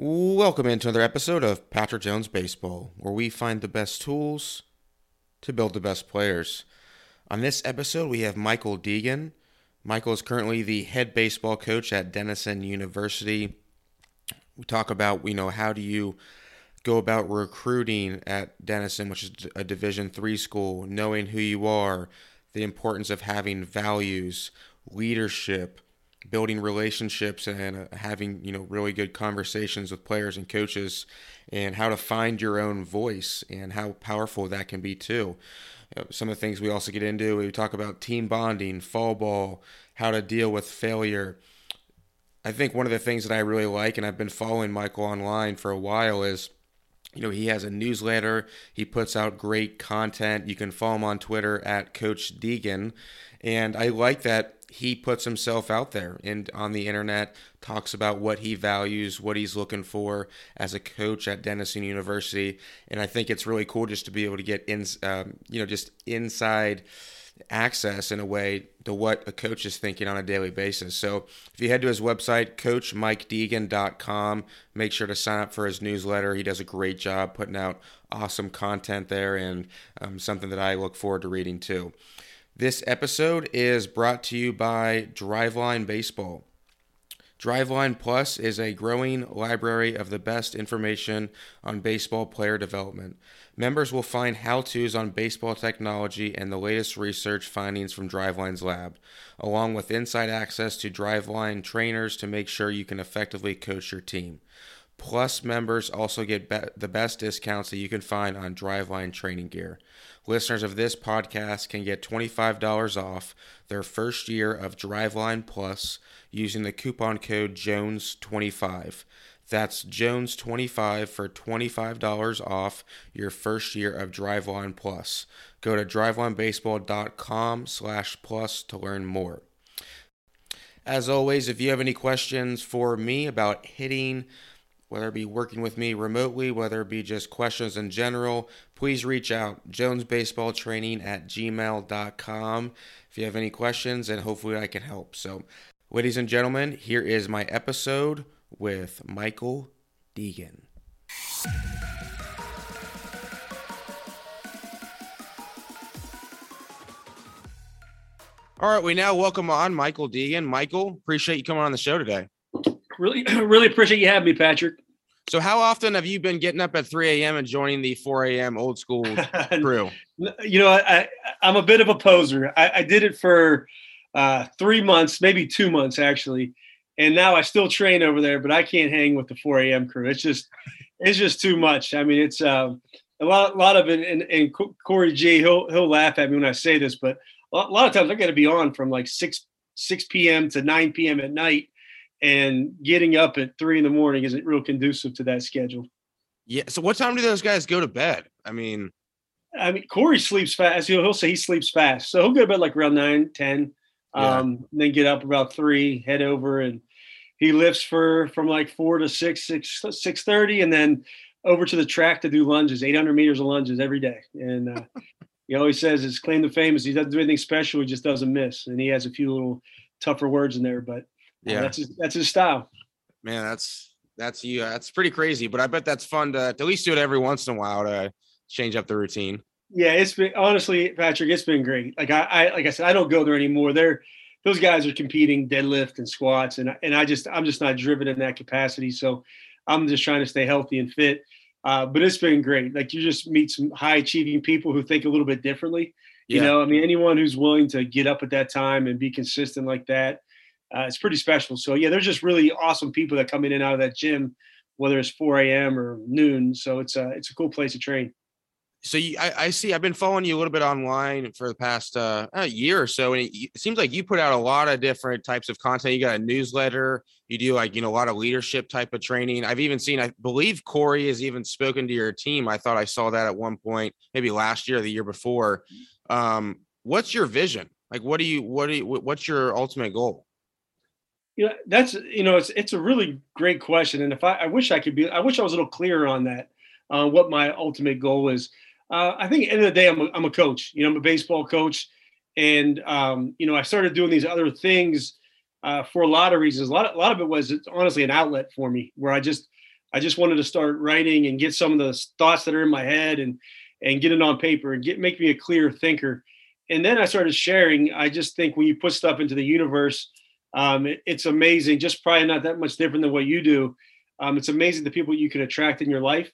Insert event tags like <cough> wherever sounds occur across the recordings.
Welcome into another episode of Patrick Jones Baseball, where we find the best tools to build the best players. On this episode, we have Michael Deegan. Michael is currently the head baseball coach at Denison University. We talk about, you know, how do you go about recruiting at Denison, which is a Division three school, knowing who you are, the importance of having values, leadership, building relationships and uh, having you know really good conversations with players and coaches and how to find your own voice and how powerful that can be too. Uh, some of the things we also get into we talk about team bonding fall ball how to deal with failure. I think one of the things that i really like and i've been following michael online for a while is you know he has a newsletter. He puts out great content. You can follow him on twitter at coach deegan. And i like that he puts himself out there and on the internet talks about what he values, what he's looking for as a coach at Denison University, and I think it's really cool just to be able to get in, um, you know, just inside access in a way to what a coach is thinking on a daily basis. So if you head to his website, coachmikedeegan.com, make sure to sign up for his newsletter. He does a great job putting out awesome content there and um, something that I look forward to reading too. This episode is brought to you by Driveline Baseball. Driveline Plus is a growing library of the best information on baseball player development. Members will find how to's on baseball technology and the latest research findings from Driveline's lab, along with inside access to Driveline trainers to make sure you can effectively coach your team. Plus, members also get be- the best discounts that you can find on Driveline training gear. Listeners of this podcast can get $25 off their first year of Driveline Plus using the coupon code Jones25. That's Jones25 for $25 off your first year of Driveline Plus. Go to drivelinebaseball.com slash plus to learn more. As always, if you have any questions for me about hitting – whether it be working with me remotely, whether it be just questions in general, please reach out. JonesBaseballTraining at gmail.com if you have any questions, and hopefully I can help. So, ladies and gentlemen, here is my episode with Michael Deegan. All right, we now welcome on Michael Deegan. Michael, appreciate you coming on the show today. Really, <clears throat> really appreciate you having me, Patrick. So, how often have you been getting up at 3 a.m. and joining the 4 a.m. old school <laughs> crew? you know, I, I'm a bit of a poser. I, I did it for uh, three months, maybe two months actually, and now I still train over there, but I can't hang with the 4 a.m. crew. It's just, it's just too much. I mean, it's uh, a lot, a lot of it. And, and Corey G, he'll he'll laugh at me when I say this, but a lot of times I got to be on from like six 6 p.m. to 9 p.m. at night and getting up at three in the morning isn't real conducive to that schedule. Yeah. So what time do those guys go to bed? I mean, I mean, Corey sleeps fast. He'll, he'll say he sleeps fast. So he'll go to bed like around nine, 10, yeah. um, then get up about three, head over and he lifts for from like four to six, six, six thirty, and then over to the track to do lunges, 800 meters of lunges every day. And uh, <laughs> he always says his claim to fame is he doesn't do anything special. He just doesn't miss. And he has a few little tougher words in there, but yeah, that's his, that's his style. Man, that's that's you. That's pretty crazy, but I bet that's fun to, to at least do it every once in a while to change up the routine. Yeah, it's been honestly, Patrick, it's been great. Like I, I like I said, I don't go there anymore. They're those guys are competing deadlift and squats, and and I just I'm just not driven in that capacity. So I'm just trying to stay healthy and fit. Uh, but it's been great. Like you just meet some high achieving people who think a little bit differently. You yeah. know, I mean, anyone who's willing to get up at that time and be consistent like that, uh, it's pretty special. So yeah, there's just really awesome people that come in and out of that gym, whether it's 4 a.m. or noon. So it's a it's a cool place to train. So you, I, I, see. I've been following you a little bit online for the past uh, year or so, and it, it, seems like you put out a lot of different types of content. You got a newsletter. You do like you know a lot of leadership type of training. I've even seen. I believe Corey has even spoken to your team. I thought I saw that at one point, maybe last year, or the year before. Um, what's your vision? Like, what do you? What do you? What's your ultimate goal? You know that's you know it's it's a really great question and if i, I wish i could be i wish i was a little clearer on that uh, what my ultimate goal is uh, i think at the end of the day I'm a, I'm a coach you know i'm a baseball coach and um, you know i started doing these other things uh, for a lot of reasons a lot, of, a lot of it was honestly an outlet for me where i just I just wanted to start writing and get some of the thoughts that are in my head and and get it on paper and get make me a clear thinker. And then I started sharing. I just think when you put stuff into the universe, um, it, it's amazing. Just probably not that much different than what you do. Um, it's amazing the people you can attract in your life.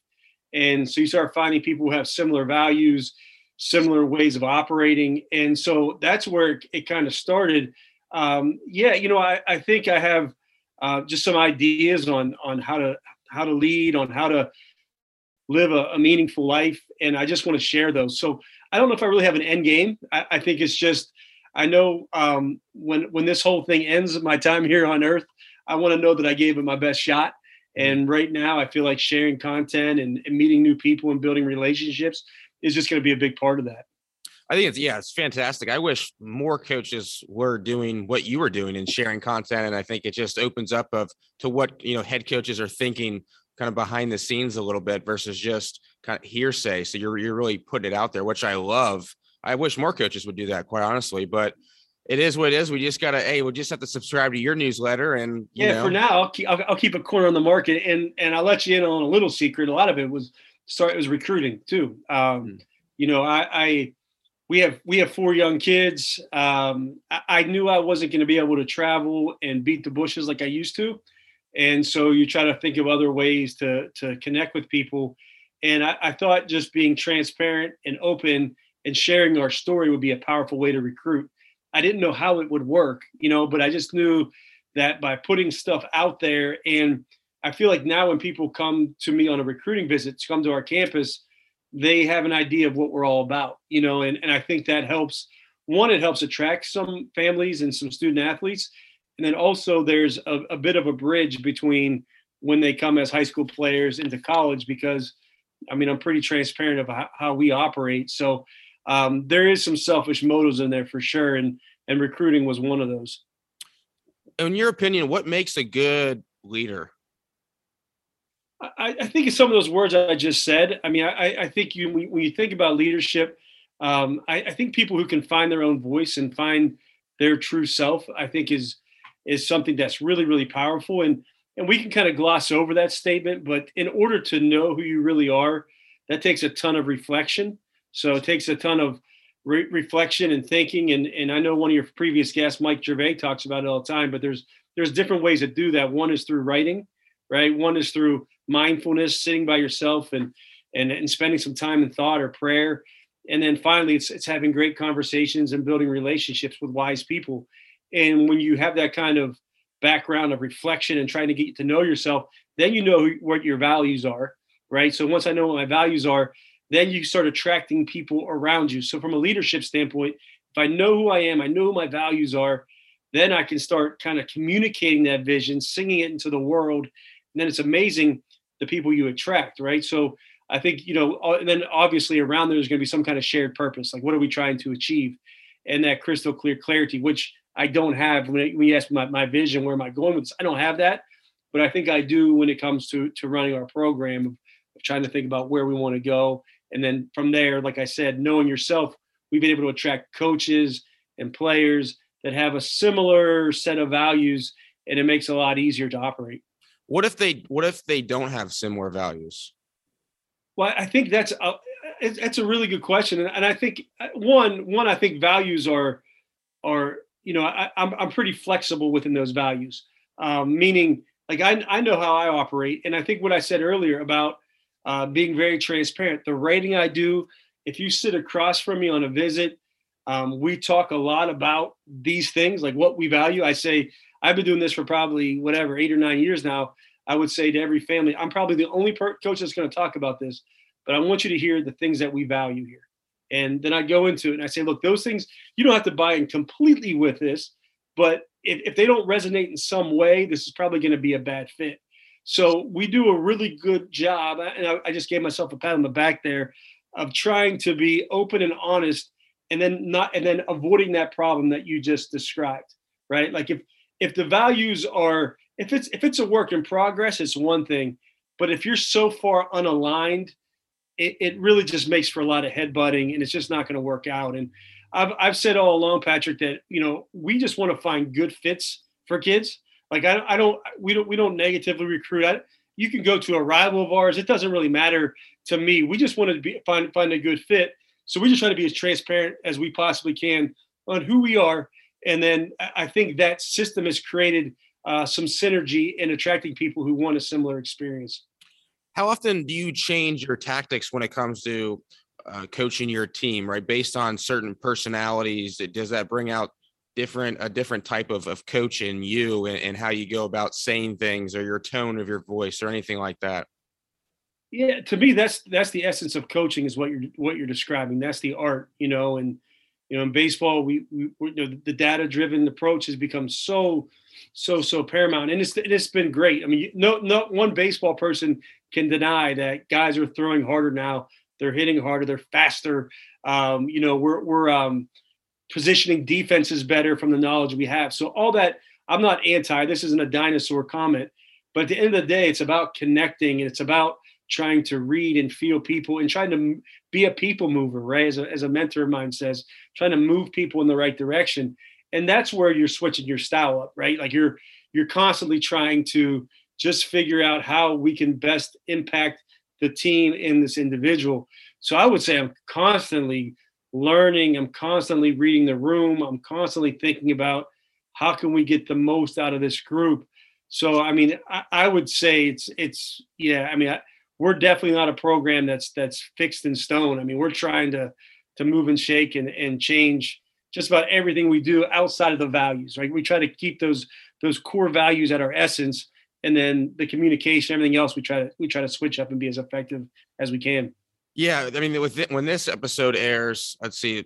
And so you start finding people who have similar values, similar ways of operating. And so that's where it, it kind of started. Um, yeah, you know, I, I think I have uh, just some ideas on on how to how to lead, on how to live a, a, meaningful life, and I just want to share those. So I don't know if I really have an end game. I, I think it's just I know um, when when this whole thing ends, my time here on Earth, I want to know that I gave it my best shot. Mm-hmm. And right now, I feel like sharing content and, and meeting new people and building relationships is just going to be a big part of that. I think it's yeah, it's fantastic. I wish more coaches were doing what you were doing and sharing content. And I think it just opens up of to what you know head coaches are thinking kind of behind the scenes a little bit versus just kind of hearsay. So you're you're really putting it out there, which I love. I wish more coaches would do that, quite honestly. But it is what it is. We just gotta, hey, we just have to subscribe to your newsletter, and yeah. Know. For now, I'll keep, I'll, I'll keep a corner on the market, and and I'll let you in on a little secret. A lot of it was start. It was recruiting too. Um, mm. You know, I, I we have we have four young kids. Um, I, I, knew I wasn't going to be able to travel and beat the bushes like I used to, and so you try to think of other ways to to connect with people. And I, I thought just being transparent and open and sharing our story would be a powerful way to recruit. I didn't know how it would work, you know, but I just knew that by putting stuff out there and I feel like now when people come to me on a recruiting visit to come to our campus, they have an idea of what we're all about, you know, and, and I think that helps. One, it helps attract some families and some student athletes. And then also there's a, a bit of a bridge between when they come as high school players into college because I mean, I'm pretty transparent of how, how we operate. So um, there is some selfish motives in there for sure. And, and recruiting was one of those. In your opinion, what makes a good leader? I, I, think it's some of those words I just said. I mean, I, I think you when you think about leadership, um, I, I, think people who can find their own voice and find their true self, I think is is something that's really really powerful. And and we can kind of gloss over that statement, but in order to know who you really are, that takes a ton of reflection. So it takes a ton of re- reflection and thinking. And and I know one of your previous guests, Mike Gervais, talks about it all the time. But there's there's different ways to do that. One is through writing, right? One is through mindfulness, sitting by yourself and and, and spending some time in thought or prayer. And then finally, it's, it's having great conversations and building relationships with wise people. And when you have that kind of background of reflection and trying to get to know yourself, then you know what your values are, right? So once I know what my values are, then you start attracting people around you. So from a leadership standpoint, if I know who I am, I know who my values are, then I can start kind of communicating that vision, singing it into the world. And then it's amazing the people you attract, right? So I think, you know, uh, and then obviously around there, there's going to be some kind of shared purpose. Like, what are we trying to achieve? And that crystal clear clarity, which I don't have when, you ask my, my vision, where am I going with this? I don't have that, but I think I do when it comes to, to running our program of trying to think about where we want to go. And then from there, like I said, knowing yourself, we've been able to attract coaches and players that have a similar set of values, and it makes it a lot easier to operate. What if they what if they don't have similar values? Well, I think that's a, that's a really good question, and I think uh, one one I think values are are you know I, am I'm, I'm pretty flexible within those values, um, meaning like I I know how I operate, and I think what I said earlier about uh, being very transparent. The writing I do, if you sit across from me on a visit, um, we talk a lot about these things, like what we value. I say I've been doing this for probably whatever eight or nine years now. I would say to every family, I'm probably the only per- coach that's going to talk about this, but I want you to hear the things that we value here. And then I go into it and I say, look, those things you don't have to buy in completely with this, but if, if they don't resonate in some way, this is probably going to be a bad fit. So we do a really good job, and I, I just gave myself a pat on the back there of trying to be open and honest, and then not and then avoiding that problem that you just described, right? Like if if the values are if it's if it's a work in progress, it's one thing. But if you're so far unaligned, it, it really just makes for a lot of headbutting and it's just not going to work out. And I've I've said all along, Patrick, that you know, we just want to find good fits for kids. Like I, I don't we don't we don't negatively recruit. I, you can go to a rival of ours. It doesn't really matter to me. We just want to be, find find a good fit. So we just try to be as transparent as we possibly can on who we are. And then I think that system has created uh, some synergy in attracting people who want a similar experience. How often do you change your tactics when it comes to uh, coaching your team, right? Based on certain personalities, does that bring out different a different type of, of coach in you and, and how you go about saying things or your tone of your voice or anything like that? Yeah, to me, that's that's the essence of coaching is what you're what you're describing. That's the art, you know. And you know, in baseball, we, we you know the data driven approach has become so so so paramount, and it's it's been great. I mean, no no one baseball person can deny that guys are throwing harder now. They're hitting harder. They're faster. Um, you know, we're we're um, positioning defenses better from the knowledge we have. So all that, I'm not anti. This isn't a dinosaur comment, but at the end of the day, it's about connecting and it's about trying to read and feel people and trying to be a people mover, right? As a, as a mentor of mine says, trying to move people in the right direction. And that's where you're switching your style up, right? Like you're you're constantly trying to just figure out how we can best impact the team in this individual. So I would say I'm constantly learning, I'm constantly reading the room, I'm constantly thinking about how can we get the most out of this group. So I mean, I, I would say it's it's yeah. I mean, I, we're definitely not a program that's that's fixed in stone. I mean, we're trying to to move and shake and, and change just about everything we do outside of the values, right? We try to keep those those core values at our essence, and then the communication, everything else, we try to we try to switch up and be as effective as we can. Yeah, I mean, with when this episode airs, let's see,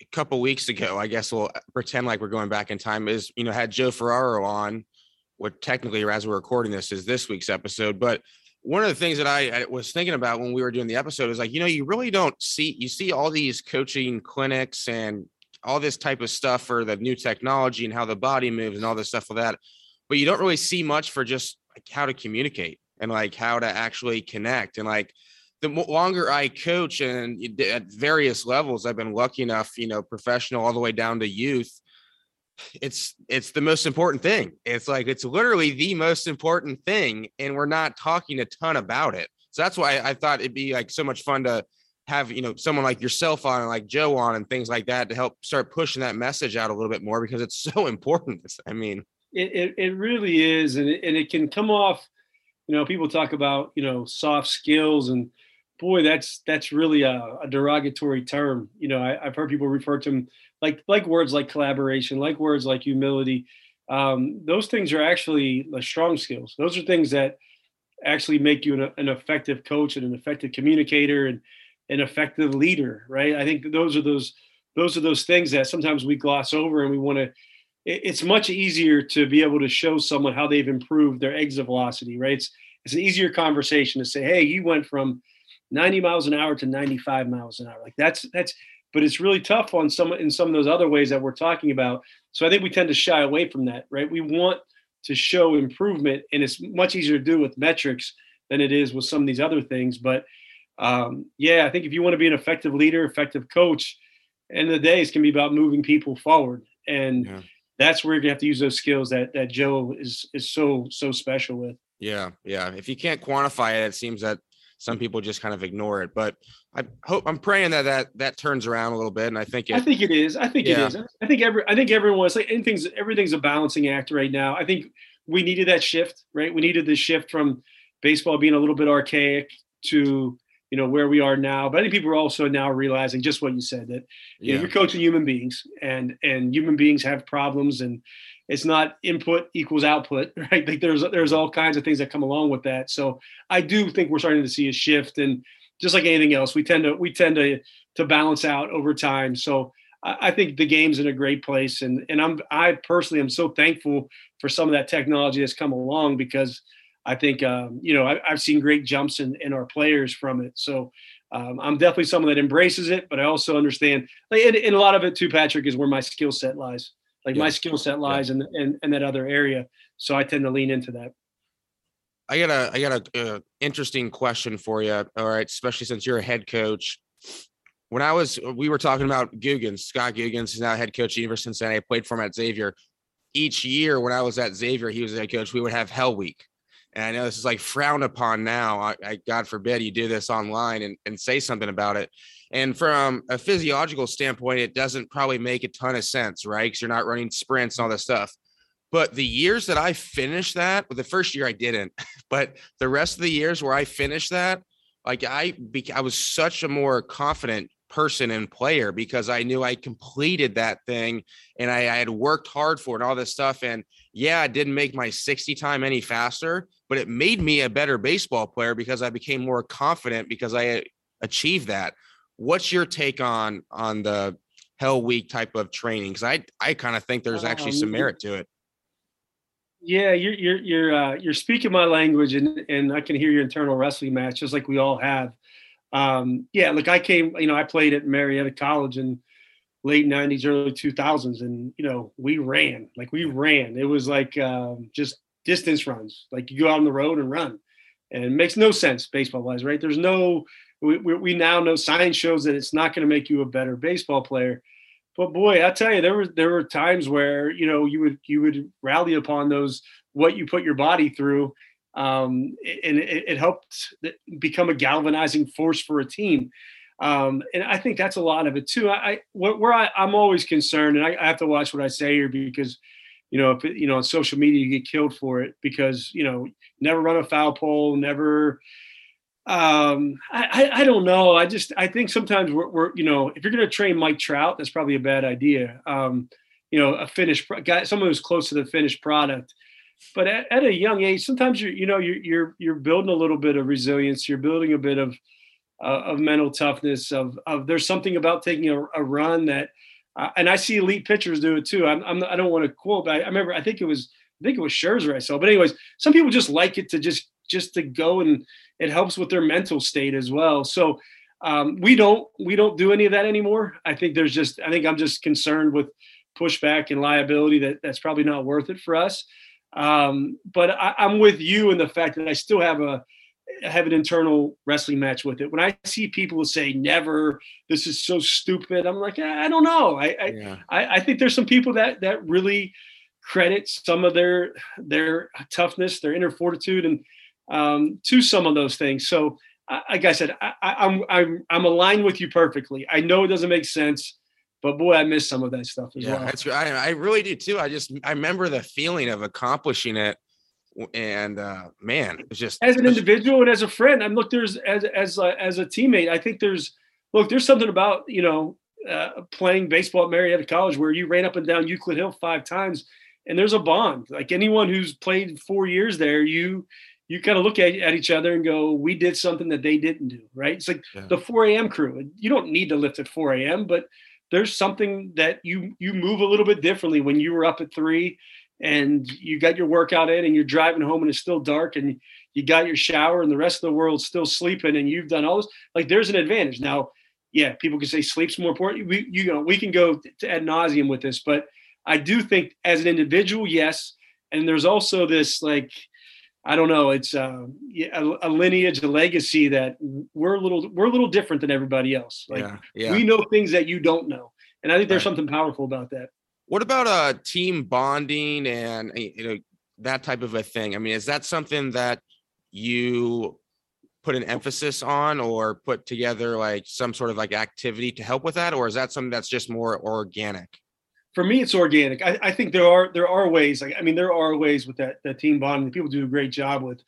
a couple weeks ago, I guess we'll uh, pretend like we're going back in time. Is you know had Joe Ferraro on, what technically, as we're recording this, is this week's episode, but one of the things that I, I, was thinking about when we were doing the episode is like, you know, you really don't see, you see all these coaching clinics and all this type of stuff for the new technology and how the body moves and all this stuff for that. But you don't really see much for just like how to communicate and like how to actually connect. And like the longer I coach and at various levels, I've been lucky enough, you know, professional all the way down to youth it's it's the most important thing. It's like it's literally the most important thing, and we're not talking a ton about it. So that's why I thought it'd be like so much fun to have you know someone like yourself on and like Joe on and things like that to help start pushing that message out a little bit more because it's <laughs> so important. I mean, it it, it really is, and it, and it can come off. You know, people talk about you know soft skills and boy, that's that's really a, a derogatory term. You know, I, have heard people refer to them like like words like collaboration, like words like humility. Um, those things are actually the strong skills. Those are things that actually make you an, an, effective coach and an effective communicator and an effective leader, right? I think those are those those are those things that sometimes we gloss over and we want to. It's much easier to be able to show someone how they've improved their exit velocity, right? It's it's an easier conversation to say, hey, you went from 90 miles an hour to 95 miles an hour. Like that's that's but it's really tough on some in some of those other ways that we're talking about. So I think we tend to shy away from that, right? We want to show improvement, and it's much easier to do with metrics than it is with some of these other things. But um, yeah, I think if you want to be an effective leader, effective coach, end of the day, it's going to be about moving people forward, and yeah. that's where you're going to have to use those skills that that Joe is is so so special with. Yeah, yeah. If you can't quantify it, it seems that some people just kind of ignore it. But I hope I'm praying that that that turns around a little bit, and I think it, I think it is. I think yeah. it is. I think every I think everyone's like anything's everything's a balancing act right now. I think we needed that shift, right? We needed the shift from baseball being a little bit archaic to you know where we are now. But I think people are also now realizing just what you said that you yeah. know, you're coaching human beings, and and human beings have problems, and it's not input equals output, <laughs> right? Like there's there's all kinds of things that come along with that. So I do think we're starting to see a shift, and just like anything else, we tend to we tend to to balance out over time. So I, think the game's in a great place, and and I'm I personally am so thankful for some of that technology that's come along because I think um, you know I, have seen great jumps in in our players from it. So. Um, I'm definitely someone that embraces it, but I also understand, like, and, and a lot of it too, Patrick, is where my skill set lies. Like yeah. my skill set lies yeah. in, in, in that other area, so I tend to lean into that. I got a I got a, a interesting question for you. All right, especially since you're a head coach. When I was, we were talking about Googins. Scott Googins is now head coach at University of Cincinnati. I played for him at Xavier. Each year when I was at Xavier, he was a head coach. We would have Hell Week, And I know this is like frowned upon now. I, I God forbid you do this online and, and say something about it. And from a physiological standpoint, it doesn't probably make a ton of sense, right? Because you're not running sprints and all this stuff. But the years that I finished that, well, the first year I didn't, <laughs> but the rest of the years where I finished that, like I, I was such a more confident person and player because I knew I completed that thing and I, I, had worked hard for it and all this stuff. And yeah, I didn't make my 60 time any faster, but it made me a better baseball player because I became more confident because I achieved that. What's your take on on the hell week type of training? Because I I kind of think there's actually some merit to it. Yeah, you're you're you're uh, you're speaking my language, and and I can hear your internal wrestling match, just like we all have um, yeah, look, I came, you know, I played at Marietta College in late 90s, early 2000s, and, you know, we ran, like we ran. It was like um, just distance runs, like you go out on the road and run. And it makes no sense baseball wise, right? There's no, we, we now know science shows that it's not going to make you a better baseball player. But boy, I tell you, there were there were times where you know you would you would rally upon those what you put your body through, um, and it, it, helped become a galvanizing force for a team. Um, and I think that's a lot of it too. I, I where I, am always concerned, and I, I, have to watch what I say here because, you know, if it, you know on social media you get killed for it because you know never run a foul pole, never. Um, I, I don't know. I just I think sometimes we're, we're you know if you're going to train Mike Trout, that's probably a bad idea. Um, you know, a finished guy, someone who's close to the finished product but at, at, a young age, sometimes you you know you're you're you're building a little bit of resilience. You're building a bit of uh, of mental toughness. Of of there's something about taking a, a run that, uh, and I see elite pitchers do it too. I'm, I'm I don't want to quote, but I, I, remember I think it was I think it was Scherzer I saw. But anyways, some people just like it to just just to go and it helps with their mental state as well. So. Um, we don't we don't do any of that anymore. I think there's just I think I'm just concerned with pushback and liability that that's probably not worth it for us. Um, but I, I'm with you in the fact that I still have a have an internal wrestling match with it. When I see people say never, this is so stupid. I'm like, I don't know. I I, yeah. I, I think there's some people that that really credit some of their their toughness, their inner fortitude, and um, to some of those things. So, like I said, I, I'm I'm I'm aligned with you perfectly. I know it doesn't make sense but boy, I miss some of that stuff as yeah, well. That's I, I really do too. I just I remember the feeling of accomplishing it, and uh, man, it's just as an individual and as a friend. I'm look there's as as a, as a teammate. I think there's look there's something about you know uh, playing baseball at Marietta College where you ran up and down Euclid Hill five times, and there's a bond. Like anyone who's played four years there, you you kind of look at, at each other and go, we did something that they didn't do, right? It's like yeah. the 4 a.m. crew. You don't need to lift at 4 a.m., but there's something that you you move a little bit differently when you were up at three and you got your workout in and you're driving home and it's still dark and you got your shower and the rest of the world's still sleeping and you've done all this like there's an advantage. Now yeah people can say sleep's more important. We you know we can go to ad nauseum with this but i do think as an individual yes. And there's also this like I don't know. It's uh, a, a, lineage, a legacy that we're a little we're a little different than everybody else. Like yeah, yeah. we know things that you don't know, and I think there's right. something powerful about that. What about uh team bonding and you know that type of a thing? I mean, is that something that you put an emphasis on or put together like some sort of like activity to help with that, or is that something that's just more organic? For me, it's organic. I, I, think there are there are ways. Like I mean, there are ways with that that team bonding. People do a great job with.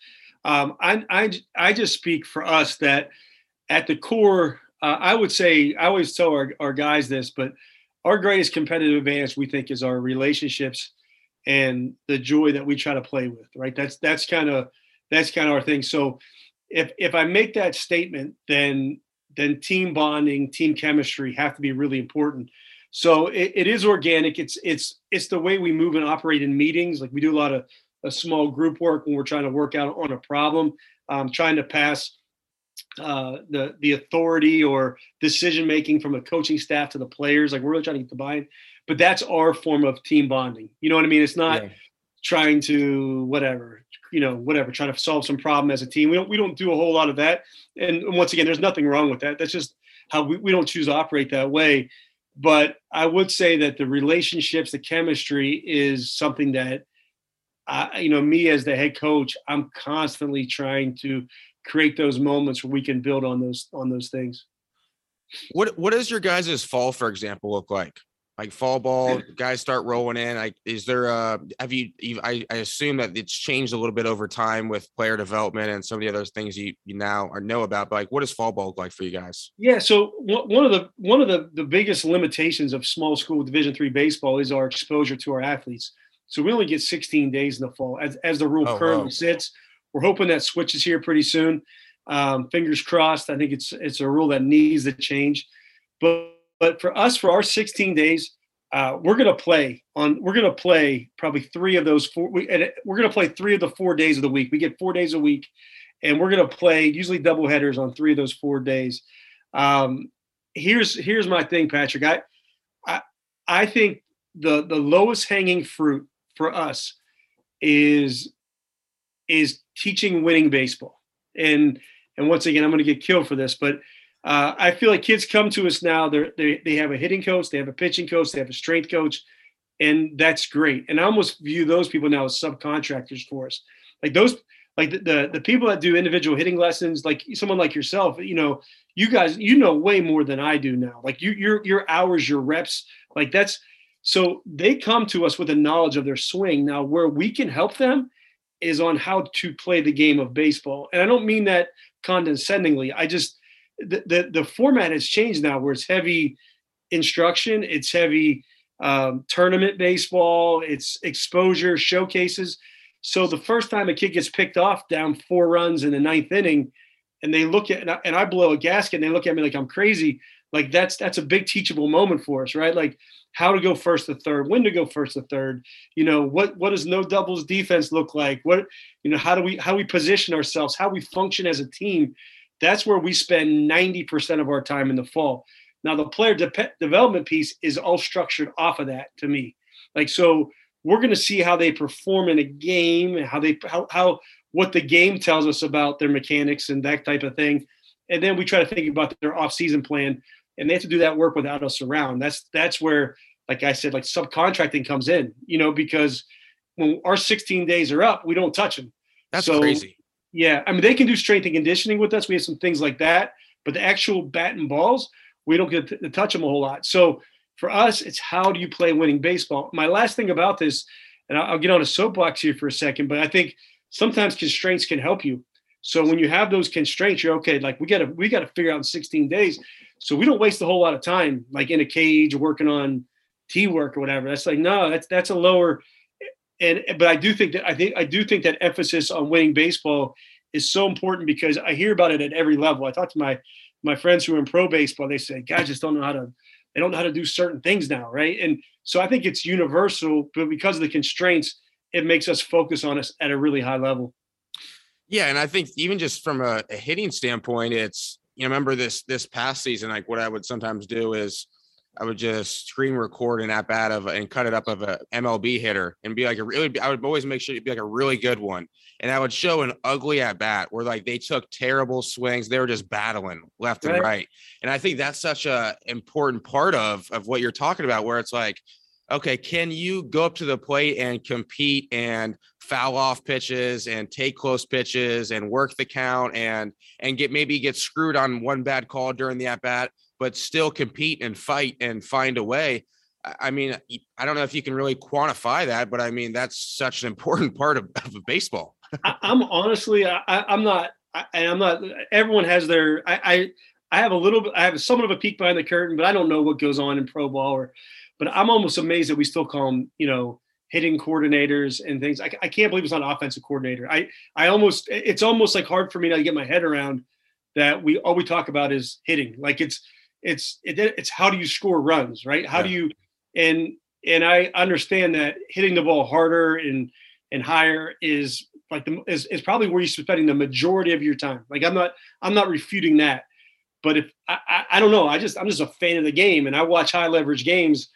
Um, I, I I just speak for us that at the core, uh, I would say I always tell our, our guys this, but our greatest competitive advantage we think is our relationships and the joy that we try to play with. Right. That's that's kind of that's kind of our thing. So if if I make that statement, then then team bonding, team chemistry have to be really important so it, it is organic. It's it's it's the way we move and operate in meetings. Like we do a lot of a small group work when we're trying to work out on a problem, um, trying to pass uh, the the authority or decision making from the coaching staff to the players. Like we're really trying to get the buy-in. But that's our form of team bonding. You know what I mean? It's not yeah. trying to whatever you know whatever trying to solve some problem as a team. We don't we don't do a whole lot of that. And once again, there's nothing wrong with that. That's just how we, we don't choose to operate that way but I would say that the relationships, the chemistry is something that I, you know, me as the head coach, I'm constantly trying to create those moments where we can build on those on those things. What what does your guys' fall, for example, look like? Like fall ball, guys start rolling in. Like, is there a have you? I, I assume that it's changed a little bit over time with player development and some of the other things you you now are know about. But like, what does fall ball look like for you guys? Yeah, so one of the one of the the biggest limitations of small school Division three baseball is our exposure to our athletes. So we only get 16 days in the fall, as as the rule oh, currently wow. sits. We're hoping that switches here pretty soon. Um, fingers crossed. I think it's it's a rule that needs to change. But but for us, for our 16 days, uh, we're gonna play on. We're gonna play probably three of those four. We, and we're gonna play three of the four days of the week. We get four days a week, and we're gonna play usually double headers on three of those four days. Um, here's here's my thing, Patrick. I I I think the the lowest hanging fruit for us is is teaching winning baseball. And and once again, I'm going to get killed for this, but uh, I feel like kids come to us now. They they have a hitting coach, they have a pitching coach, they have a strength coach, and that's great. And I almost view those people now as subcontractors for us. Like those, like the, the the, people that do individual hitting lessons, like someone like yourself. You know, you guys, you know way more than I do now. Like you, your your hours, your reps, like that's. So they come to us with a knowledge of their swing. Now, where we can help them is on how to play the game of baseball. And I don't mean that condescendingly. I just the the, the format has changed now where it's heavy instruction, it's heavy um, tournament baseball, it's exposure, showcases. So the first time a kid gets picked off down four runs in the ninth inning, and they look at and I, and I blow a gasket, and they look at me like I'm crazy. Like that's that's a big teachable moment for us, right? Like how to go first to third, when to go first to third. You know, what what does no doubles defense look like? What you know, how do we how we position ourselves, how we function as a team. That's where we spend 90% of our time in the fall. Now the player de- development piece is all structured off of that to me. Like so we're going to see how they perform in a game, and how they how, how what the game tells us about their mechanics and that type of thing. And then we try to think about their off-season plan and they have to do that work without us around. That's that's where, like I said, like subcontracting comes in. You know, because when our 16 days are up, we don't touch them. That's so, crazy. Yeah, I mean they can do strength and conditioning with us. We have some things like that, but the actual bat and balls, we don't get to touch them a whole lot. So for us, it's how do you play winning baseball? My last thing about this, and I'll get on a soapbox here for a second, but I think sometimes constraints can help you. So when you have those constraints, you're okay. Like we got to we got to figure out in 16 days so we don't waste a whole lot of time like in a cage working on T work or whatever. That's like no, that's that's a lower. And but I do think that I think I do think that emphasis on winning baseball is so important because I hear about it at every level. I talk to my my friends who are in pro baseball. They say guys just don't know how to they don't know how to do certain things now, right? And so I think it's universal, but because of the constraints, it makes us focus on us at a really high level. Yeah, and I think even just from a, a hitting standpoint, it's you know, remember this this past season, like what I would sometimes do is I would just screen record an at bat of and cut it up of a MLB hitter and be like a really I would always make sure it'd be like a really good one. And I would show an ugly at bat where like they took terrible swings. They were just battling left right. and right. And I think that's such a important part of of what you're talking about, where it's like, okay, can you go up to the plate and compete and foul off pitches and take close pitches and work the count and and get maybe get screwed on one bad call during the at bat, but still compete and fight and find a way. I mean, I don't know if you can really quantify that, but I mean that's such an important <laughs> part of, of baseball. I, am honestly, I, am not, I, I'm not. Everyone has their. I, I I have a little bit. I have somewhat of a peek behind the curtain, but I don't know what goes on in pro ball or but I'm almost amazed that we still call them, you know, hitting coordinators and things. I, I can't believe it's not offensive coordinator. I I almost it's almost like hard for me to get my head around that we all we talk about is hitting. Like it's it's it, it's how do you score runs, right? How yeah. do you and and I understand that hitting the ball harder and and higher is like the is, is probably where you're spending the majority of your time. Like I'm not I'm not refuting that, but if I, I, I don't know, I just I'm just a fan of the game and I watch high leverage games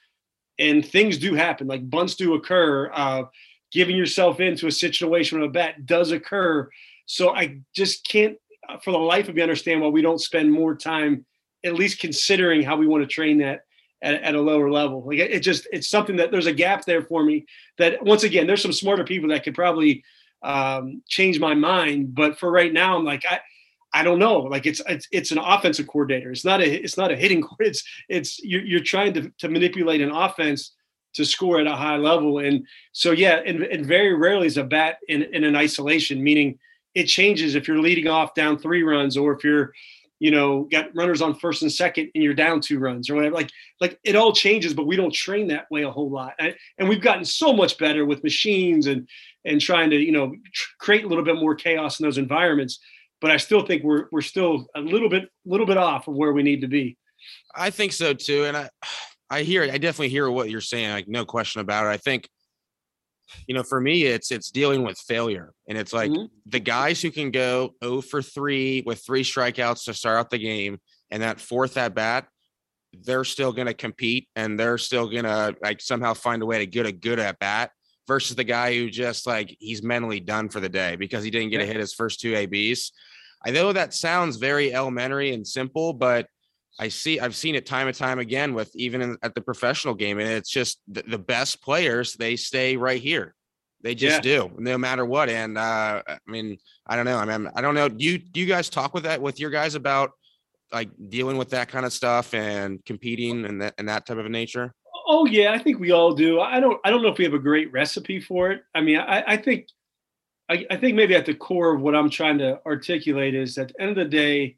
and things do happen like bunts do occur uh, giving yourself into a situation with a bat does occur so i just can't uh, for the life of me understand why we don't spend more time at least considering how we want to train that at, at a lower level. Like it, just it's something that there's a gap there for me. That once again, there's some smarter people that could probably um, change my mind, but for right now, I'm like I. I don't know. Like it's it's it's an offensive coordinator. It's not a it's not a hitting. <laughs> It's it's you're, you're trying to to manipulate an offense to score at a high level. And so, yeah, and, and very rarely is a bat in, in an isolation, meaning it changes if you're leading off down three runs or if you're, you know, got runners on first and second and you're down two runs or whatever. Like, like it all changes, but we don't train that way a whole lot. And, we've gotten so much better with machines and and trying to, you know, tr- create a little bit more chaos in those environments. But I still think we're we're still a little bit little bit off of where we need to be. I think so too, and I <sighs> I hear it. I definitely hear what you're saying. Like no question about it. I think you know, for me, it's it's dealing with failure, and it's like mm-hmm. the guys who can go 0 for three with three strikeouts to start out the game, and that fourth at bat, they're still going to compete, and they're still going to like somehow find a way to get a good at bat. Versus the guy who just like he's mentally done for the day because he didn't get to hit his first two ABs. I know that sounds very elementary and simple, but I see I've seen it time and time again with even in, at the professional game, and it's just the, the, best players they stay right here. They just yeah. do, no matter what. And uh, I mean, I don't know. I mean, I don't know. Do you do you guys talk with that with your guys about like dealing with that kind of stuff and competing and that and that type of nature? Oh yeah, I think we all do. I don't I don't know if we have a great recipe for it. I mean, I, I think I, I think maybe at the core of what I'm trying to articulate is at the end of the day,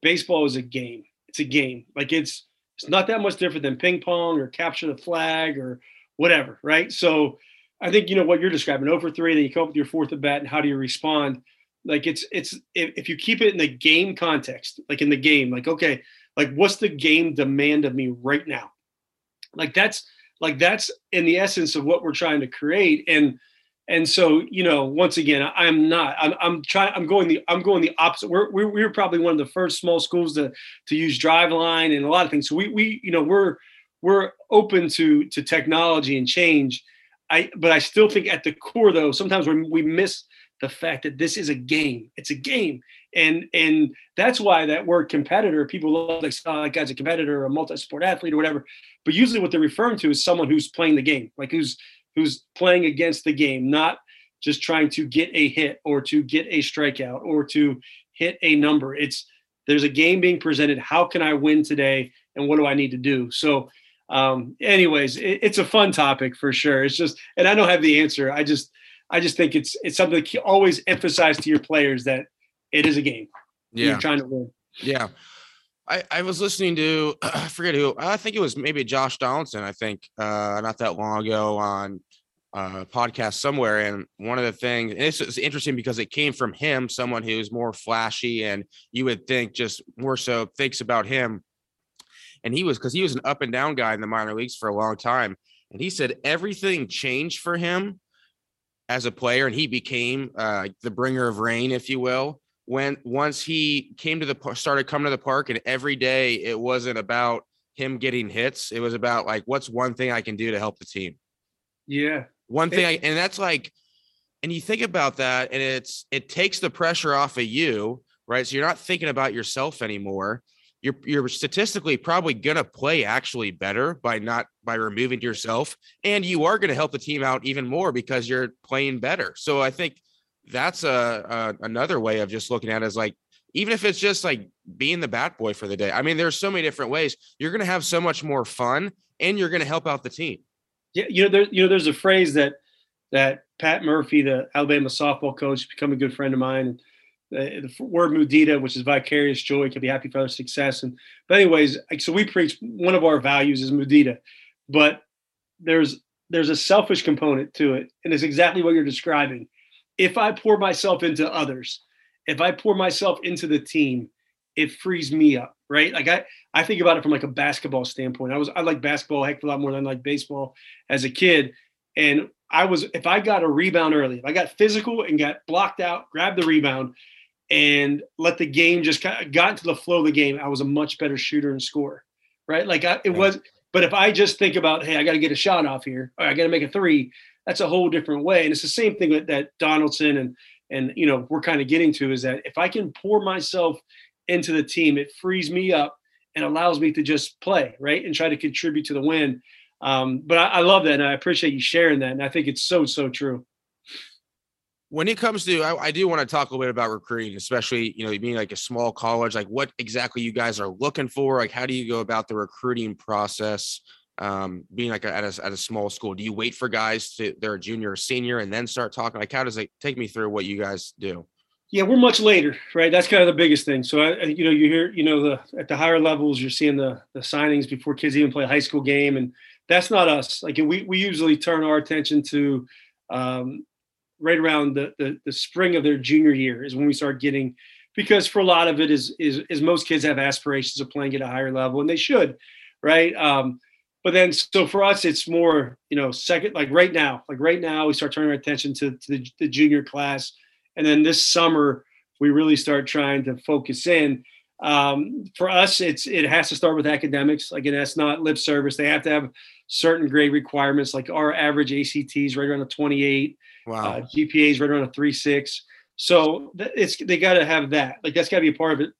baseball is a game it's a game. Like it's it's not that much different than ping pong or capture the flag or whatever, right? So I think you know what you're describing. Oh Over three, then you come up with your fourth at bat, and how do you respond? Like it's it's if, if you keep it in the game context, like in the game, like okay, like what's the game demand of me right now? Like that's like that's in the essence of what we're trying to create. And and so you know once again i'm not i'm, I'm trying i'm going the i'm going the opposite. We're, we're, we're probably one of the first small schools to to use driveline and a lot of things. So we we you know we're we're open to to technology and change. I but i still think at the core though sometimes we, we miss the fact that this is a game. It's a game. And and that's why that word competitor people love like oh, that guy's a competitor or a multi-sport athlete or whatever. But usually what they're referring to is someone who's playing the game like who's who's playing against the game, not just trying to get a hit or to get a strikeout or to hit a number. It's there's a game being presented. How can I win today? And what do I need to do? So, um, anyways, it, it's a fun topic for sure. It's just, and I don't have the answer. I just, I just think it's it's something to always emphasize to your players that it is a game. Yeah, you're trying to win. Yeah. I, I was listening to <clears throat> I forget who I think it was maybe Josh Donaldson I think uh, not that long ago on a podcast somewhere and one of the things and it's interesting because it came from him someone who's more flashy and you would think just more so thinks about him. And he was because he was an up and down guy in the minor leagues for a long time and he said everything changed for him as a player and he became uh, the bringer of rain if you will when once he came to the started coming to the park and every day it wasn't about him getting hits it was about like what's one thing i can do to help the team? Yeah one thing I, and that's like and you think about that and it's it takes the pressure off of you right so you're not thinking about yourself anymore you're you're statistically probably gonna play actually better by not by removing yourself and you are going to help the team out even more because you're playing better so i think that's a, a another way of just looking at it as like even if it's just like being the bat boy for the day. I mean, there's so many different ways. You're going to have so much more fun, and you're going to help out the team. Yeah, you know, there, you know, there's a phrase that that Pat Murphy, the Alabama softball coach, become a good friend of mine. Uh, the, the word mudita, which is vicarious joy, can be happy for other success. And but anyways, so we preach one of our values is mudita, but there's there's a selfish component to it, and it's exactly what you're describing if I pour myself into others, if I pour myself into the team, it frees me up, right? Like I, I think about it from like a basketball standpoint. I was I like basketball a heck of a lot more than I like baseball as a kid. And I was if I got a rebound early, if I got physical and got blocked out, grabbed the rebound, and let the game just kind of got into the flow of the game, I was a much better shooter and scorer, right? Like I, it was. But if I just think about, hey, I got to get a shot off here, or I got to make a three, that's a whole different way. And it's the same thing that, that Donaldson and and you know we're kind of getting to is that if I can pour myself into the team, it frees me up and allows me to just play right and try to contribute to the win. Um, but I, I love that, and I appreciate you sharing that, and I think it's so so true. When it comes to I, I, do want to talk a little bit about recruiting especially you know being like a small college like what exactly you guys are looking for? Like how do you go about the recruiting process? Um, being like a, at, a, at a small school do you wait for guys to they're a junior or senior and then start talking? Like how does it take me through what you guys do yeah we're much later right? That's kind of the biggest thing. So I, you know you hear you know the at the higher levels you're seeing the the signings before kids even play a high school game and that's not us. Like we, we usually turn our attention to um, right around the, the, the spring of their junior year is when we start getting because for a lot of it is is is most kids have aspirations of playing at a higher level and they should right? Um, but then so for us it's more you know second like right now like right now we start turning our attention to, to the, the junior class and then this summer we really start trying to focus in um, for us it's it has to start with academics Again, that's not lip service they have to have certain grade requirements like our average acts right around a 28 Wow. Uh, GPA is right around a three six. So it's they got to have that. Like that's got to be a part of it.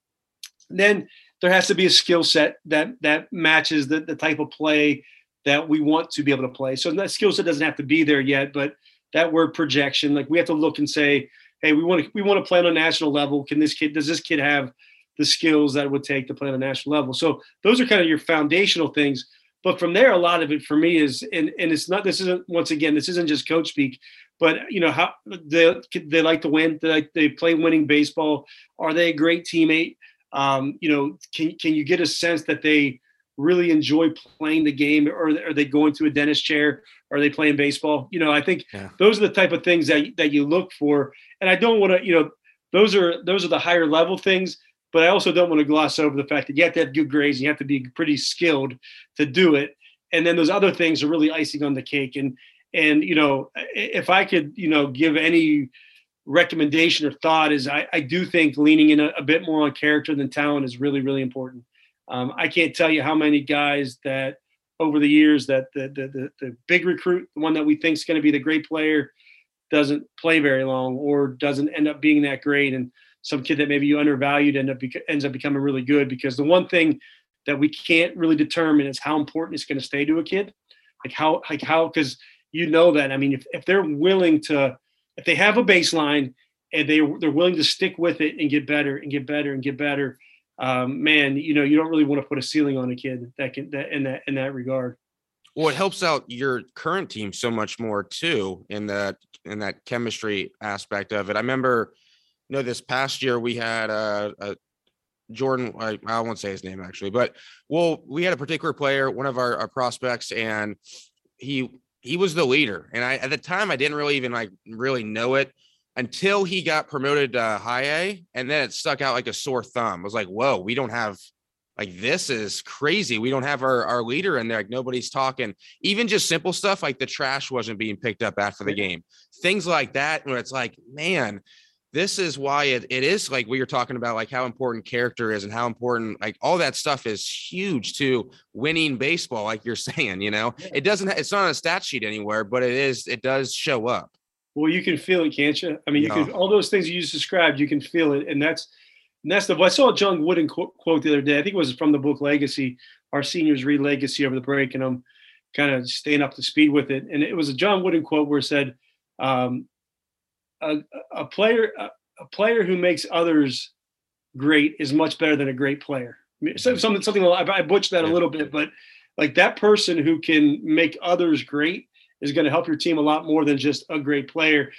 And then there has to be a skill set that that matches the, the type of play that we want to be able to play. So that skill set doesn't have to be there yet, but that word projection, like we have to look and say, hey, we want to we want to play on a national level. Can this kid does this kid have the skills that it would take to play on a national level? So those are kind of your foundational things. But from there, a lot of it for me is, and, and it's not, this isn't, once again, this isn't just coach speak, but you know, how they, they like to win. They, like, they play winning baseball. Are they a great teammate? Um, you know, can, can you get a sense that they really enjoy playing the game or are they going to a dentist chair? Are they playing baseball? You know, I think yeah. those are the type of things that, that you look for. And I don't want to, you know, those are, those are the higher level things but I also don't want to gloss over the fact that you have to have good grades. And you have to be pretty skilled to do it. And then those other things are really icing on the cake. And and you know, if I could, you know, give any recommendation or thought is I, I do think leaning in a, a, bit more on character than talent is really, really important. Um, I can't tell you how many guys that over the years that the the, the, the big recruit, the one that we think is going to be the great player, doesn't play very long or doesn't end up being that great. And some kid that maybe you undervalued end up ends up becoming really good because the one thing that we can't really determine is how important it's going to stay to a kid like how like how because you know that i mean if, if they're willing to if they have a baseline and they they're willing to stick with it and get better and get better and get better um, man you know you don't really want to put a ceiling on a kid that can that in that in that regard. Well it helps out your current team so much more too in that in that chemistry aspect of it. I remember you know, this past year we had a, a Jordan, I, I, won't say his name actually, but well, we had a particular player, one of our, our, prospects, and he he was the leader. And I at the time I didn't really even like really know it until he got promoted to high A, and then it stuck out like a sore thumb. I was like, whoa, we don't have like this is crazy. We don't have our, our leader in there. Like nobody's talking. Even just simple stuff like the trash wasn't being picked up after the game. Things like that, where it's like, man, this is why it, it is like we were talking about like how important character is and how important like all that stuff is huge to winning baseball like you're <laughs> saying you know it doesn't it's not on a stat sheet anywhere but it is it does show up well you can feel it can't you? I mean you can all those things you just described you can feel it and that's and that's the i saw a john wooden quote, quote the other day. I think it was from the book legacy. Our seniors read legacy over the break and i'm kind of staying up to speed with it. And it was a john wooden quote where it said um, a, a player a, a, player who makes others great is much better than a great player. So, mm-hmm. something something I butchered that a little bit, but like that person who can make others great is going to help your team a lot more than just a great player.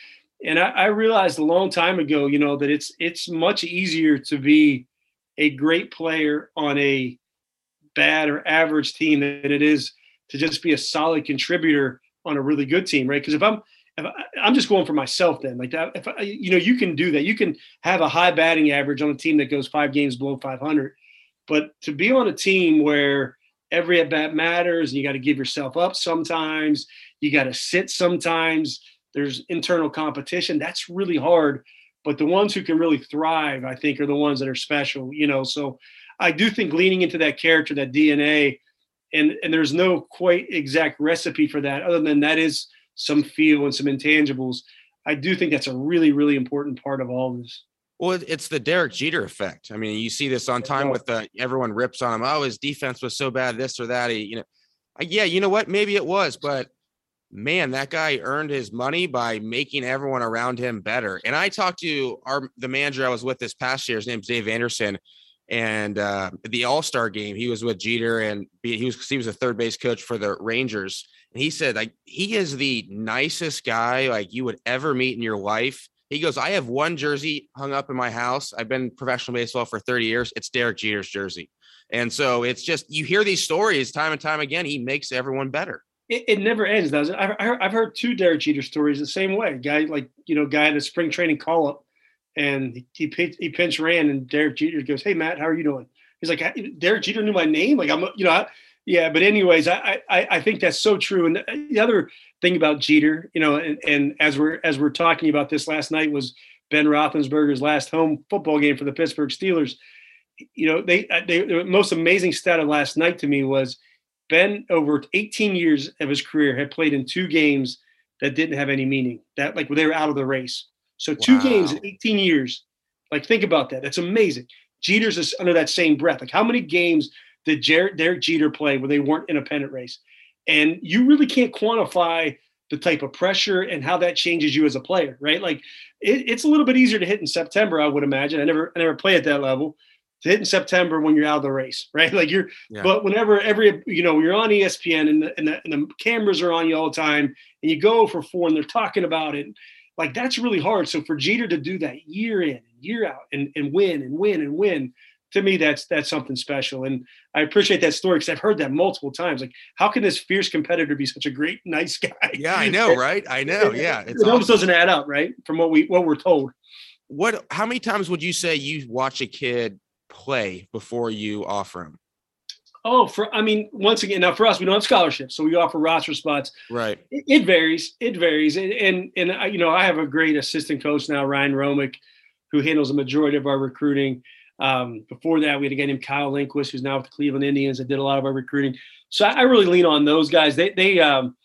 And I, I realized a long time ago, you know, that it's it's much easier to be a great player on a bad or average team than it is to just be a solid contributor on a really good team, right? Because if I'm if I'm just going for myself then. Like that, if I, you know, you can do that. You can have a high batting average on a team that goes five games below 500, but to be on a team where every at bat matters, and you got to give yourself up sometimes, you got to sit sometimes. There's internal competition. That's really hard. But the ones who can really thrive, I think, are the ones that are special. You know, so I do think leaning into that character, that DNA, and and there's no quite exact recipe for that, other than that is some feel and some intangibles. I do think that's a really, really important part of all of this. Well, it's the Derek Jeter effect. I mean, you see this on time with the everyone rips on him. Oh, his defense was so bad, this or that. He, you know, yeah, you know what? Maybe it was, but man, that guy earned his money by making everyone around him better. And I talked to our the manager I was with this past year. His name's Dave Anderson, and uh, the All Star game, he was with Jeter, and he was he was a third base coach for the Rangers. And he said like he is the nicest guy like you would ever meet in your life he goes, I have one jersey hung up in my house. I've been professional baseball for 30 years. It's Derek Jeter's jersey. And so it's just, you hear these stories time and time again. He makes everyone better. It, it never ends, does it? I've, I've heard two Derek Jeter stories the same way. Guy, like, you know, guy at a spring training call up and he, he, he pinch ran and Derek Jeter goes, Hey, Matt, how are you doing? He's like, Derek Jeter knew my name. Like, I'm, you know, I, yeah, but anyways, I, I I think that's so true. And the other thing about Jeter, you know, and, and as we're as we're talking about this last night was Ben Roethlisberger's last home football game for the Pittsburgh Steelers. You know, they they the most amazing stat of last night to me was Ben over 18 years of his career had played in two games that didn't have any meaning. That like they were out of the race. So two wow. games in 18 years. Like think about that. That's amazing. Jeter's is under that same breath. Like how many games did Jared, Derek Jeter play where they weren't in a pennant race? And you really can't quantify the type of pressure and how that changes you as a player, right? Like it, it's a little bit easier to hit in September, I would imagine. I never, I never play at that level to hit in September when you're out of the race, <laughs> right? Like you're, yeah. but whenever every, you know, you're on ESPN and the, and the, and the cameras are on you all the time and you go for four and they're talking about it, like that's really hard. So for Jeter to do that year in and year out and, and win and win and win, to me that's that's something special and i appreciate that story because i've heard that multiple times like how can this fierce competitor be such a great <laughs> nice guy yeah i know right i know <laughs> yeah it awesome. almost doesn't add up right from what we what we're told what how many times would you say you watch a kid play before you offer him oh for i mean once again now for us we don't have scholarships so we offer roster spots right it, it varies it varies and and, and I, you know i have a great assistant coach now ryan romick who handles the majority of our recruiting um, before that, we had a guy named Kyle Lindquist, who's now with the Cleveland Indians, that did a lot of our recruiting. So I, I really lean on those guys. They, they, um,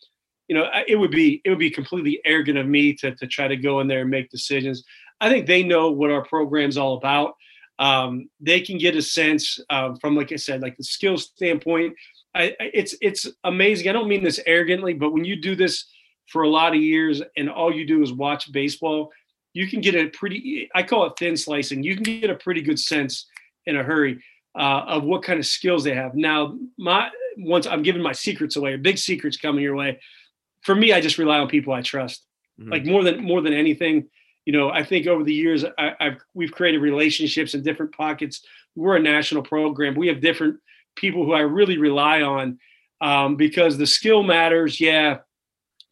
you know, it would be it would be completely arrogant of me to to try to go in there and make decisions. I think they know what our program's all about. Um, they can get a sense um, from, like I said, like the skill standpoint. I, it's it's amazing. I don't mean this arrogantly, but when you do this for a lot of years and all you do is watch baseball, you can get a pretty i call it thin slicing you can get a pretty good sense in a hurry uh, of what kind of skills they have now my once i'm giving my secrets away big secrets coming your way for me i just rely on people i trust mm-hmm. like more than more than anything you know i think over the years I, have we've created relationships in different pockets we're a national program we have different people who i really rely on um, because the skill matters yeah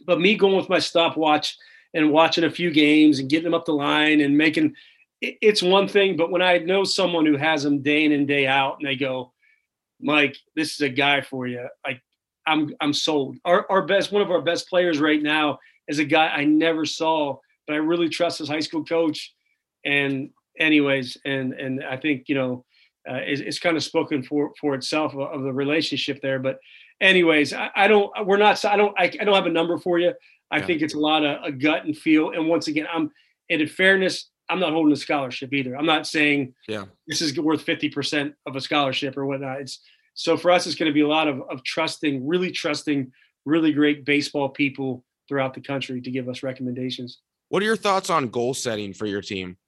but me going with my stopwatch and watching a few games and getting them up the line and making it's one thing. But when I know someone who has them day in and day out and they go, Mike, this is a guy for you. Like I'm I'm sold. Our our best one of our best players right now is a guy I never saw, but I really trust his high school coach. And anyways, and and I think you know uh, it's, it's, kind of spoken for for itself of, of the relationship there. But anyways, I, I, don't we're not I don't I, I don't have a number for you. I yeah. think it's a lot of a gut and feel. And once again, I'm and in fairness, I'm not holding a scholarship either. I'm not saying yeah this is worth 50% of a scholarship or whatnot. It's so for us, it's going to be a lot of, of trusting, really trusting really great baseball people throughout the country to give us recommendations. What are your thoughts on goal setting for your team?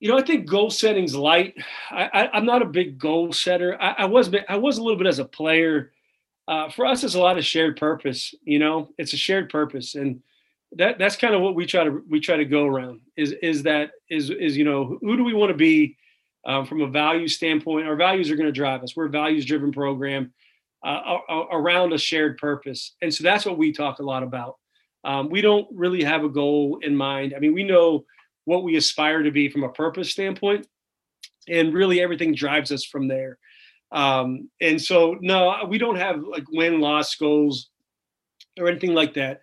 You know, I think goal setting's light. I, am not a big goal setter. I, I was I was a little bit as a player uh, for us, it's a lot of shared purpose. You know, it's a shared purpose, and that that's kind of what we try to we try to go around. Is is that is is you know who do we want to be um, from a value standpoint? Our values are going to drive us. We're a values driven program uh, around a shared purpose, and so that's what we talk a lot about. Um, we don't really have a goal in mind. I mean, we know what we aspire to be from a purpose standpoint, and really everything drives us from there. Um, and so, no, we don't have like win loss goals or anything like that.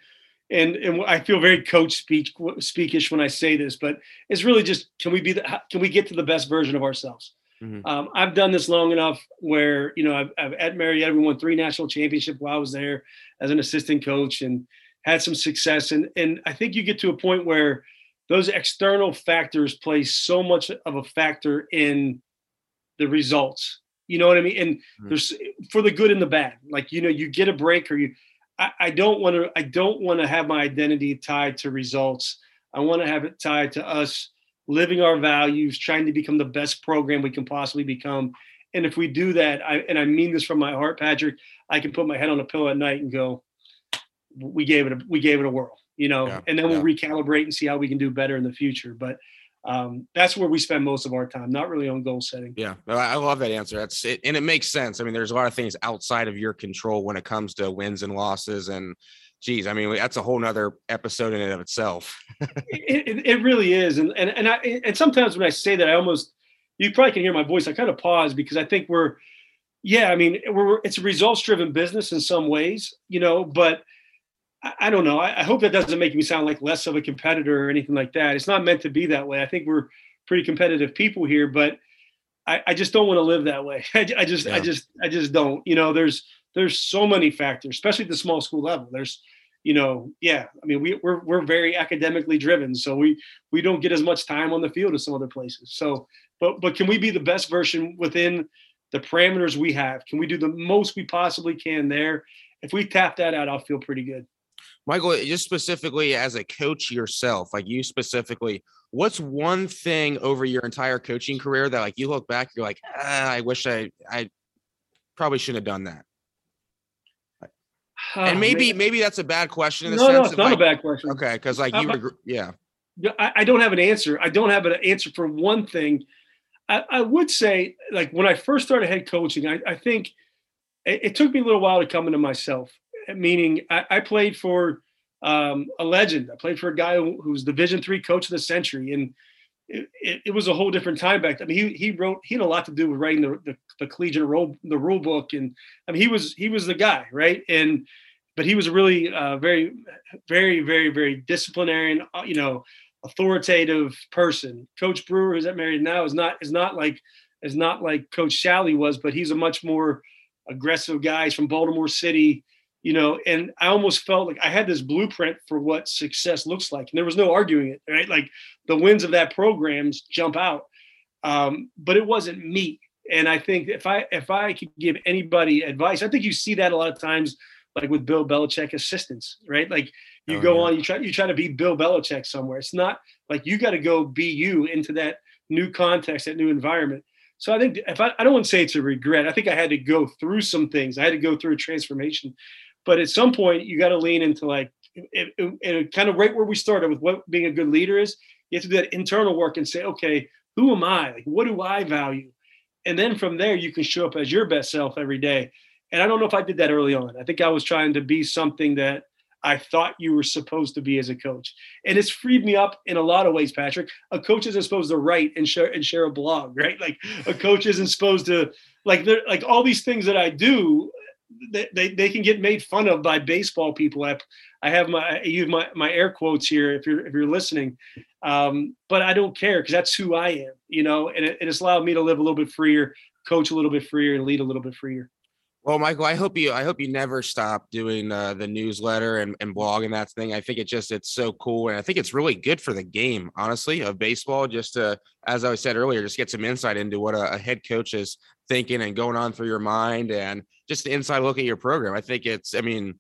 And and I feel very coach speak speakish when I say this, but it's really just can we be the, can we get to the best version of ourselves? Mm-hmm. Um, I've done this long enough where you know I've, I've at Marietta we won three national championships while I was there as an assistant coach and had some success and and I think you get to a point where those external factors play so much of a factor in the results. You know what I mean? And mm-hmm. there's for the good and the bad. Like you know, you get a break or you. I, I don't want to. I don't want to have my identity tied to results. I want to have it tied to us living our values, trying to become the best program we can possibly become. And if we do that, I, and I mean this from my heart, Patrick, I can put my head on a pillow at night and go, we gave it a, we gave it a whirl, you know, yeah, and then we'll recalibrate and see how we can do better in the future. But um, that's where we spend most of our time, not really on goal setting. Yeah, I love that answer. That's it, and it makes sense. I mean, there's a lot of things outside of your control when it comes to wins and losses, and geez, I mean, that's a whole nother episode in and of itself. <laughs> it, it, it, really is. And, and, and I, and sometimes when I say that, I almost, you probably can hear my voice. I kind of pause because I think we're, yeah, I mean, we're, it's a results driven business in some ways, you know, but I, I don't know. I, I, hope that doesn't make me sound like less of a competitor or anything like that. It's not meant to be that way. I think we're pretty competitive people here, but I, I just don't want to live that way. <laughs> I, I just, yeah. I just, I just don't, you know, there's, there's so many factors, especially at the small school level. There's, you know, yeah, I mean, we, we're we're very academically driven, so we we don't get as much time on the field as some other places. So, but but can we be the best version within the parameters we have? Can we do the most we possibly can there? If we tap that out, I'll feel pretty good. Michael, just specifically as a coach yourself, like you specifically, what's one thing over your entire coaching career that like you look back, you're like, ah, I wish I I probably shouldn't have done that. Oh, and maybe man. maybe that's a bad question in the no, sense no, it's not like, a bad question. Okay, because like you, uh, yeah. I, I, don't have an answer. I don't have an answer for one thing. I, I would say, like when I first started head coaching, I, I think it, it, took me a little while to come into myself. Meaning, I, played for um, a legend. I played for a guy who, who was Division three coach of the century, and it, it, it, was a whole different time back then. I mean, he he wrote he had a lot to do with writing the, the, the collegiate rule the rule book, and I mean he was he was the guy, right? And but he was really uh, very very very very disciplinarian, uh, you know, authoritative person. Coach Brewer, who's at Marietta now, is not is not like is not like Coach Schaly was, but he's a much more aggressive guy. He's from Baltimore City you know and i almost felt like i had this blueprint for what success looks like and there was no arguing it right? Like the wins of that programs jump out um, but it wasn't me. And i think if i if i could give anybody advice i think you see that a lot of times like with bill belichick assistants right? Like you oh, go yeah. on you try you try to be bill belichick somewhere. It's not like you got to go be you into that new context that new environment. So I think if I, I don't want to say it's a regret, I think I had to go through some things. I had to go through a transformation but at some point, you got to lean into like, it, kind of right where we started with what being a good leader is. You have to do that internal work and say, okay, who am I? Like, what do I value? And then from there, you can show up as your best self every day. And I don't know if I did that early on. I think I was trying to be something that I thought you were supposed to be as a coach. And it's freed me up in a lot of ways, Patrick. A coach isn't supposed to write and share and share a blog, <laughs> right? Like a coach isn't supposed to like like all these things that I do they, they, can get made fun of by baseball people. I, I have my I use my, my air quotes here if you're if you're listening, um, but I don't care because that's who I am, you know. And it, it's allowed me to live a little bit freer, coach a little bit freer, and lead a little bit freer. Well, Michael, I hope you I hope you never stop doing uh, the newsletter and, and blog and that thing. I think it just it's so cool, and I think it's really good for the game, honestly, of baseball. Just to, as I said earlier, just get some insight into what a, a head coach is thinking and going on through your mind, and just the inside look at your program. I think it's. I mean,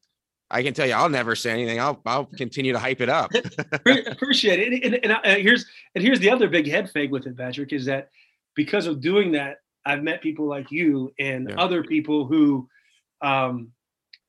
I can tell you, I'll never say anything. I'll I'll continue to hype it up. <laughs> Appreciate it. And, and, and, here's and here's the other big head fake with it, Patrick, is that because of doing that, I've met people like you and yeah. other people who, um,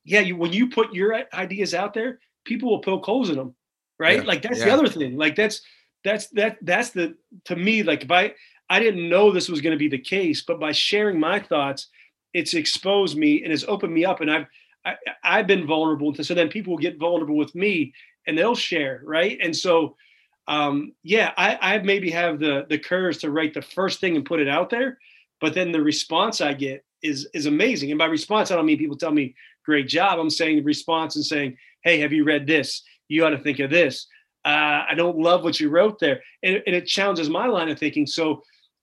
yeah, you when you put your ideas out there, people will poke holes in them, right? Yeah. Like that's yeah. the other thing. Like that's that's that that's the to me like if I I didn't know this was going to be the case, but by sharing my thoughts, it's exposed me and it's opened me up, and I've I, I've been vulnerable so then people will get vulnerable with me and they'll share, right? And so um, yeah, I, I maybe have the the courage to write the first thing and put it out there, but then the response I get is is amazing. And by response, I don't mean people tell me great job. I'm saying the response and saying, hey, have you read this? You ought to think of this. Uh, I don't love what you wrote there, and, and it challenges my line of thinking. So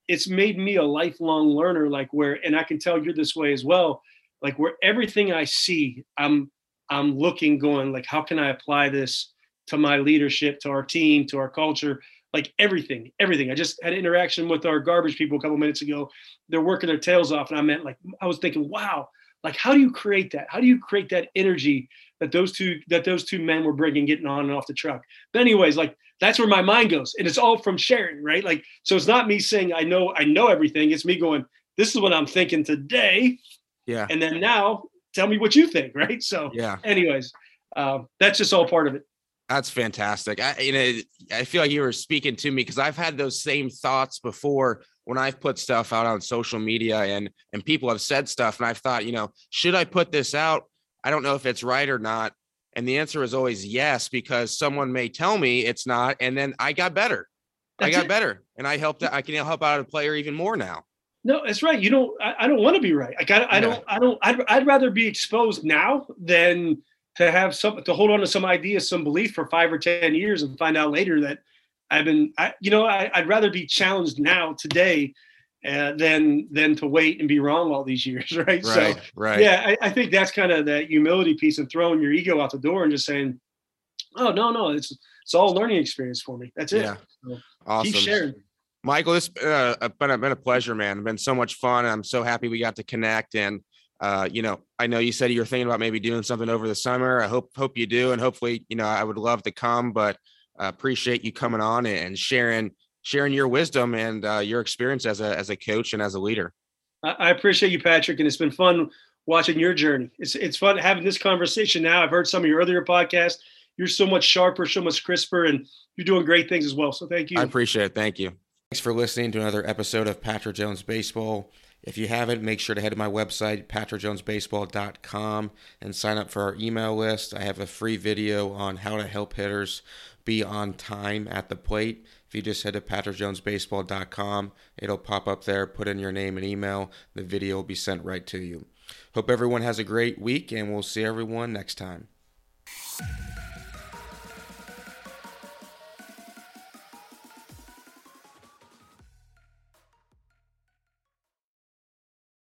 it's made me a lifelong learner. Like where, and I can tell you're this way as well. Like where everything I see, I'm I'm looking, going like, how can I apply this to my leadership, to our team, to our culture, like everything, everything. I just had an interaction with our garbage people a couple minutes ago. They're working their tails off, and I meant like I was thinking, wow, like how do you create that? How do you create that energy that those two that those two men were bringing, getting on and off the truck? But anyways, like that's where my mind goes, and it's all from sharing, right? Like so, it's not me saying I know I know everything. It's me going, this is what I'm thinking today. Yeah. And then now tell me what you think, <laughs> right? So yeah. Anyways, uh, that's just all part of it. That's fantastic. I, you know, I feel like you were speaking to me because I've had those same thoughts before when I've put stuff out on social media and and people have said stuff and I've thought, you know, should I put this out? I don't know if it's right or not. And the answer is always yes because someone may tell me it's not, and then I got better. That's I got it. better, and I helped. I can help out a player even more now. No, that's right. You don't. I, I don't want to be right. Like I, I yeah. don't. I don't. I'd, I'd rather be exposed now than to have some to hold on to some idea, some belief for five or ten years and find out later that I've been, I, you know, I, would rather be challenged now today uh, than than to wait and be wrong all these years, right? <laughs> Right. So, right. Yeah, I, I think that's kind of that humility piece and throwing your ego out the door and just saying, "Oh no, no, it's it's all learning experience for me. That's it." Yeah. So awesome. Keep sharing. Michael, it's uh, been, been a pleasure, man. It's been so much fun. I'm so happy we got to connect and uh, you know, I know you said you were thinking about maybe doing something over the summer. I hope hope you do, and hopefully, you know, I would love to come, but uh, appreciate you coming on and sharing sharing your wisdom and uh, your experience as a as a coach and as a leader. I appreciate you, Patrick, and it's been fun watching your journey. It's it's fun having this conversation now. I've heard some of your earlier podcasts. You're so much sharper, so much crisper, and you're doing great things as well. So thank you. I appreciate it. Thank you. Thanks for listening to another episode of Patrick Jones Baseball. If you haven't, make sure to head to my website, patrickjonesbaseball.com, and sign up for our email list. I have a free video on how to help hitters be on time at the plate. If you just head to patrickjonesbaseball.com, it'll pop up there. Put in your name and email. The video will be sent right to you. Hope everyone has a great week, and we'll see everyone next time.